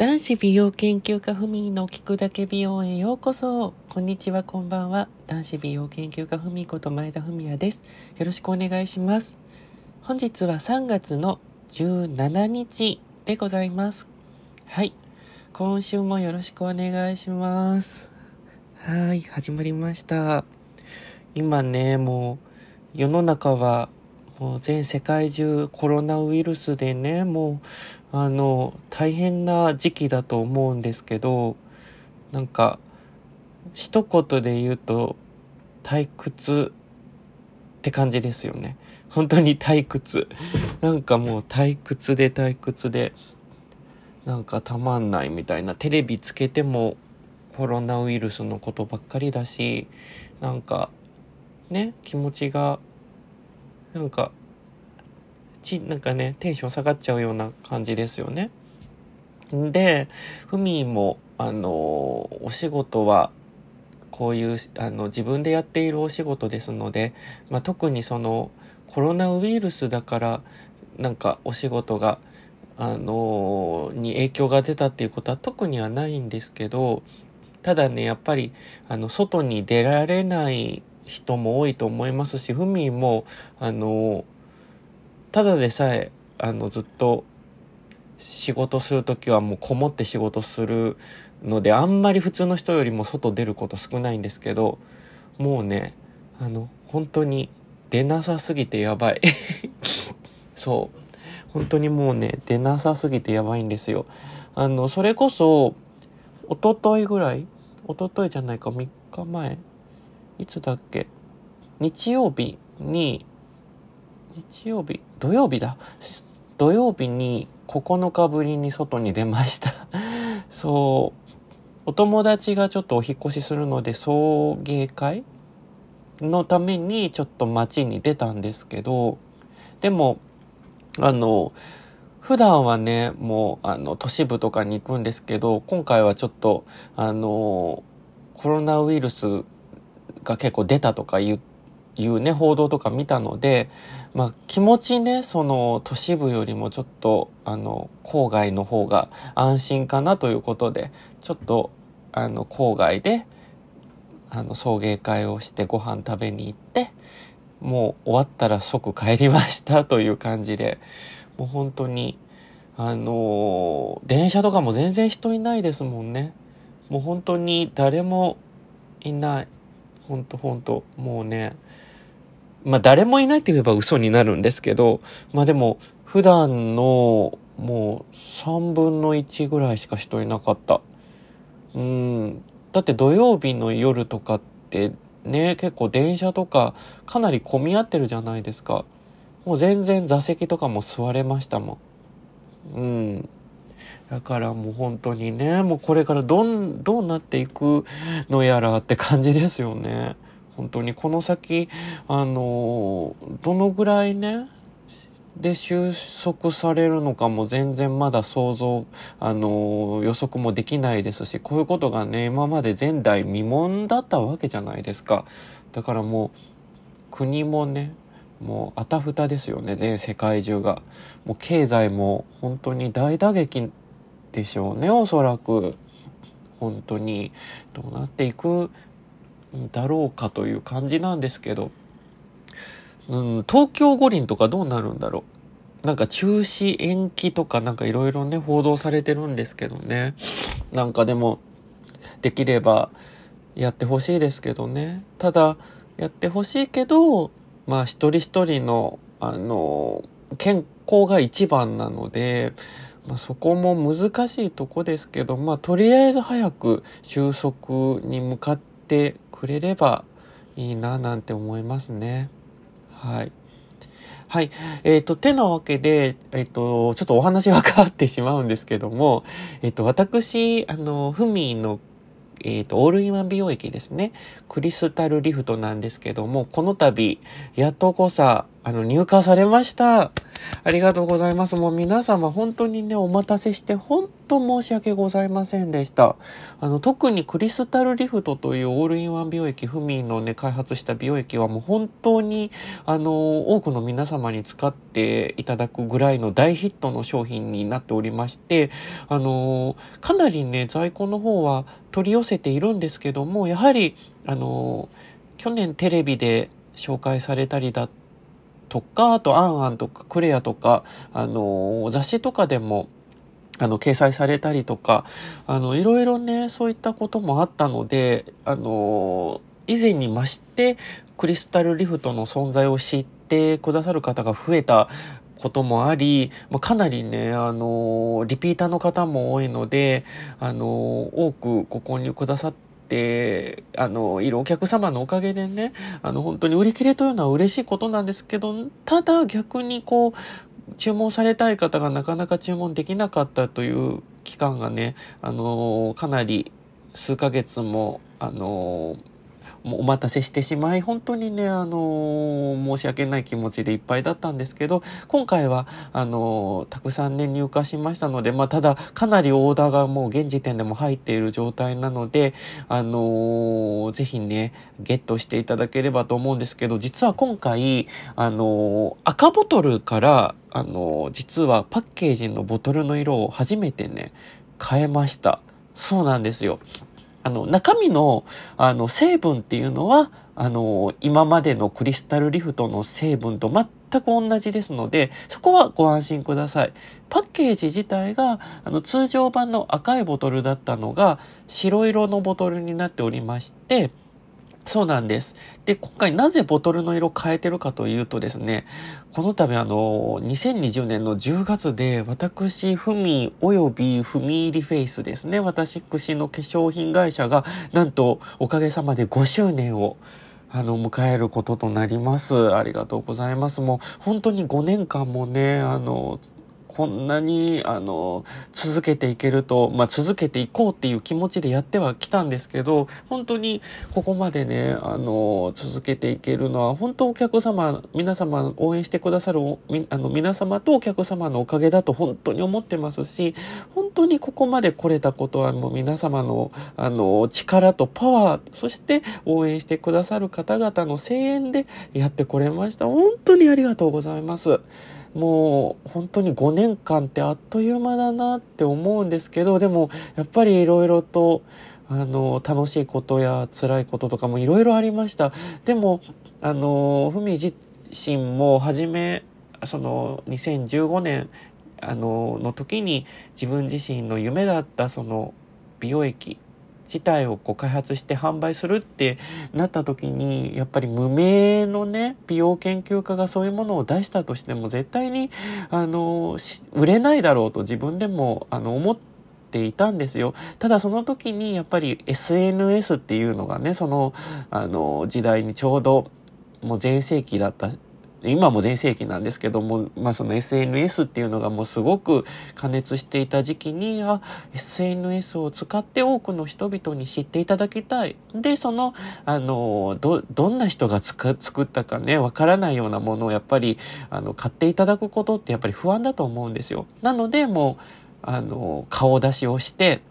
男子美容研究家ふみの聞くだけ美容へようこそ。こんにちはこんばんは。男子美容研究家ふみこと前田文也です。よろしくお願いします。本日は3月の17日でございます。はい。今週もよろしくお願いします。はい始まりました。今ねもう世の中はもう全世界中コロナウイルスでねもうあの大変な時期だと思うんですけどなんか一言で言うと退屈って感じですよね。本当に退屈。なんかもう退屈で退屈でなんかたまんないみたいな。テレビつけてもコロナウイルスのことばっかりだしなんかね気持ちがなんかちなんかねテンション下がっちゃうような感じですよね。でふみもあのお仕事はこういうあの自分でやっているお仕事ですので、まあ、特にそのコロナウイルスだからなんかお仕事があのに影響が出たっていうことは特にはないんですけどただねやっぱりあの外に出られない人も多いと思いますしふみもあのただでさえあのずっと仕事する時はもうこもって仕事するのであんまり普通の人よりも外出ること少ないんですけどもうねあの本当に出なさすぎてやばい。そう。本当にもうね出なさすぎてやばいんですよ。あのそれこそ一昨日ぐらい一昨日じゃないか3日前いつだっけ日曜日に日曜日土曜日だ？土曜日に9日ぶりに外に出ました。そう。お友達がちょっとお引越しするので送迎会のためにちょっと街に出たんですけどでもあの普段はねもうあの都市部とかに行くんですけど今回はちょっとあのコロナウイルスが結構出たとかいういうね報道とか見たので、まあ、気持ちねその都市部よりもちょっとあの郊外の方が安心かなということでちょっとあの郊外であの送迎会をしてご飯食べに行ってもう終わったら即帰りましたという感じでもう本当にあの電車とかも全然人いないですもんね。もう本当に誰もいない。本当本当もうねまあ誰もいないって言えば嘘になるんですけどまあでも普段のもう3分の1ぐらいしか人いなかった。うん。だって土曜日の夜とかってね結構電車とかかなり混み合ってるじゃないですか。もう全然座席とかも座れましたもん。うん。だからもう本当にねもうこれからどんどうなっていくのやらって感じですよね。本当にこの先あのどのぐらいねで収束されるのかも全然まだ想像あの予測もできないですしこういうことがね今まで前代未聞だったわけじゃないですか。だからもう国もねもうあたふたですよね全世界中が。もう経済も本当に大打撃でしょうねおそらく。本当にどうなっていくだろうかという感じなんですけどうん、東京五輪とかどうなるんだろう？なんか中止延期とかなんかいろいろね、報道されてるんですけどね。なんかでも、できればやってほしいですけどね。ただ、やってほしいけど、まあ一人一人の、あの、健康が一番なので、まあ、そこも難しいとこですけど、まあとりあえず早く収束に向かってくれればいいななんて思いますね。はい。はい。えっ、ー、と、てなわけで、えっ、ー、と、ちょっとお話は変わってしまうんですけども、えっ、ー、と、私、あの、ふみの、えっ、と、オールインワン美容液ですね。クリスタルリフトなんですけども、この度、やっとこさ、あの、入荷されました。ありがとうございます。もう皆様、本当にね、お待たせして、本当申し訳ございませんでした。あの、特にクリスタルリフトというオールインワン美容液、フミのね、開発した美容液はもう本当に、あの、多くの皆様に使っていただくぐらいの大ヒットの商品になっておりまして、あの、かなりね、在庫の方は取り寄せているんですけども、やはり、あの、去年テレビで紹介されたりだったとか、あと、アンアンとか、クレアとか、あの、雑誌とかでも、あの、掲載されたりとか、あの、いろいろね、そういったこともあったので、あの、以前に増して、クリスタルリフトの存在を知ってくださる方が増えたこともあり、ま、かなりね、あの、リピーターの方も多いので、あの、多くご購入くださって、あの、いるお客様のおかげでね、あの、本当に売り切れというのは嬉しいことなんですけど、ただ逆にこう、注文されたい方がなかなか注文できなかったという期間がね、あのかなり数ヶ月も、あのお待たせしてしまい、本当にね、あの申し訳ない気持ちでいっぱいだったんですけど、今回は、あのたくさんね、入荷しましたので、まあ、ただ、かなりオーダーがもう現時点でも入っている状態なので、あのぜひね、ゲットしていただければと思うんですけど、実は今回、あの赤ボトルから、あの実はパッケージのボトルの色を初めてね、変えました。そうなんですよ。あの、中身の、あの、成分っていうのは、あの、今までのクリスタルリフトの成分と全く同じですので、そこはご安心ください。パッケージ自体が、あの、通常版の赤いボトルだったのが、白色のボトルになっておりまして、そうなんです。で、今回なぜボトルの色変えてるかというとですね、この度あの、2020年の10月で私、ふみ及びふみ入りフェイスですね、私の化粧品会社が、なんとおかげさまで5周年をあの、迎えることとなります。ありがとうございます。もう、本当に5年間もね、あの、こんなにあの続けていけると、まあ、続けていこうっていう気持ちでやってはきたんですけど本当にここまでねあの続けていけるのは本当お客様皆様応援してくださるあの皆様とお客様のおかげだと本当に思ってますし本当にここまで来れたことはもう皆様のあの力とパワーそして応援してくださる方々の声援でやってこれました本当にありがとうございます。もう本当に5年間ってあっという間だなって思うんですけどでもやっぱりいろいろとあの楽しいことや辛いこととかもいろいろありました。でもあのふみ自身も初めその2015年あのの時に自分自身の夢だったその美容液自体をこう開発して販売するってなった時にやっぱり無名のね美容研究家がそういうものを出したとしても絶対にあの売れないだろうと自分でもあの思っていたんですよ。ただその時にやっぱり SNS っていうのがねそのあの時代にちょうどもう全盛期だった今も全盛期なんですけども、まあその SNS っていうのがもうすごく加熱していた時期に、あ、SNS を使って多くの人々に知っていただきたい。で、その、あの、ど、どんな人が作ったかね、わからないようなものをやっぱり、あの、買っていただくことってやっぱり不安だと思うんですよ。なので、もう、あの、顔出しをして、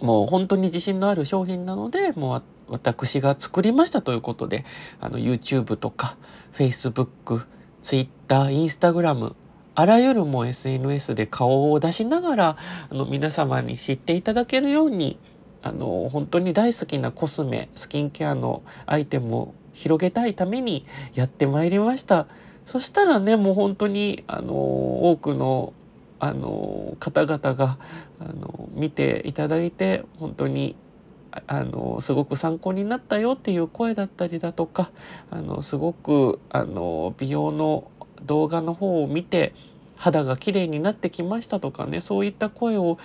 もう本当に自信のある商品なので、もう私が作りましたということで、あの YouTube とか Facebook、Twitter、Instagram、あらゆるも SNS で顔を出しながら、あの皆様に知っていただけるように、あの本当に大好きなコスメ、スキンケアのアイテムを広げたいためにやってまいりました。そしたらね、もう本当に、あの、多くのあの方々があの見ていただいて本当にあのすごく参考になったよっていう声だったりだとかあのすごくあの美容の動画の方を見て肌が綺麗になってきましたとかねそういった声を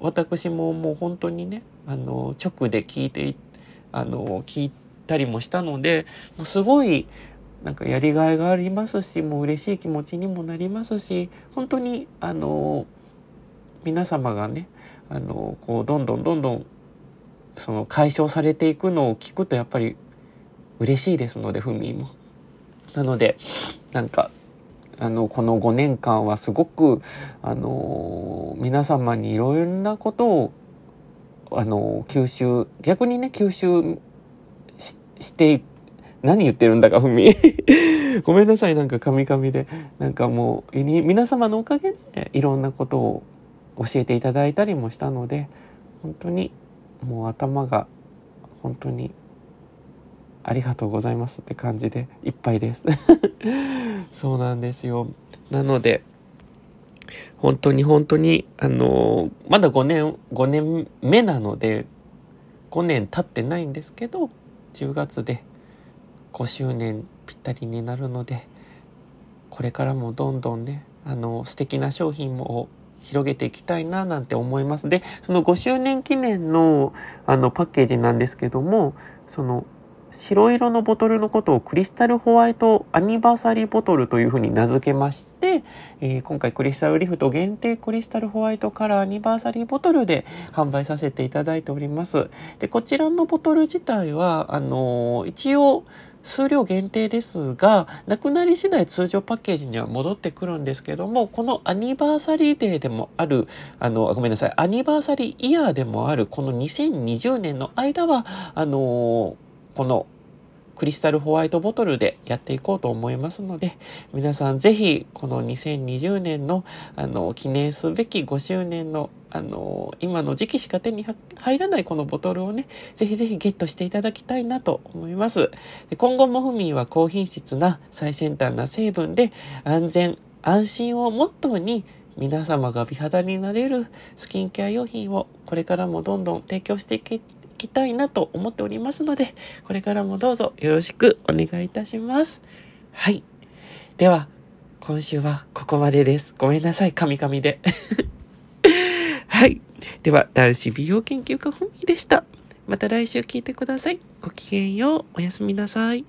私ももう本当にねあの直で聞いてあの聞いたりもしたのでもうすごいなんかやりがいがありますしもう嬉しい気持ちにもなりますし本当にあの皆様がねあのこうどんどんどんどんその解消されていくのを聞くとやっぱり嬉しいですのでふみも。なのでなんかあのこの5年間はすごくあの皆様にいろいろなことをあの吸収逆にね吸収して何言ってるんだかふみ ごめんなさいなんかカミカミでなんかもう皆様のおかげでいろんなことを教えていただいたりもしたので本当にもう頭が本当にありがとうございますって感じでいっぱいです。そうなんですよ。なので本当に本当にあのまだ5年5年目なので5年経ってないんですけど10月で5周年ぴったりになるのでこれからもどんどんねあの素敵な商品を広げていきたいななんて思います。で、その5周年記念のあのパッケージなんですけども、その白色のボトルのことをクリスタルホワイトアニバーサリーボトルというふうに名付けまして、えー、今回クリスタルリフト限定クリスタルホワイトカラーアニバーサリーボトルで販売させていただいております。で、こちらのボトル自体は、あのー、一応、数量限定ですが、なくなり次第通常パッケージには戻ってくるんですけども、このアニバーサリーデーでもある、あの、ごめんなさい、アニバーサリーイヤーでもある、この2020年の間は、あのこのクリスタルホワイトボトルでやっていこうと思いますので、皆さんぜひこの2020年のあの記念すべき5周年のあの今の時期しか手に入らないこのボトルをね、ぜひぜひゲットしていただきたいなと思います。で今後もフミンは高品質な最先端な成分で安全、安心をモットーに皆様が美肌になれるスキンケア用品をこれからもどんどん提供していききたいなと思っておりますので、これからもどうぞよろしくお願いいたします。はい。では、今週はここまでです。ごめんなさい、カミカミで。はい。では、男子美容研究家ふみでした。また来週聞いてください。ごきげんよう。おやすみなさい。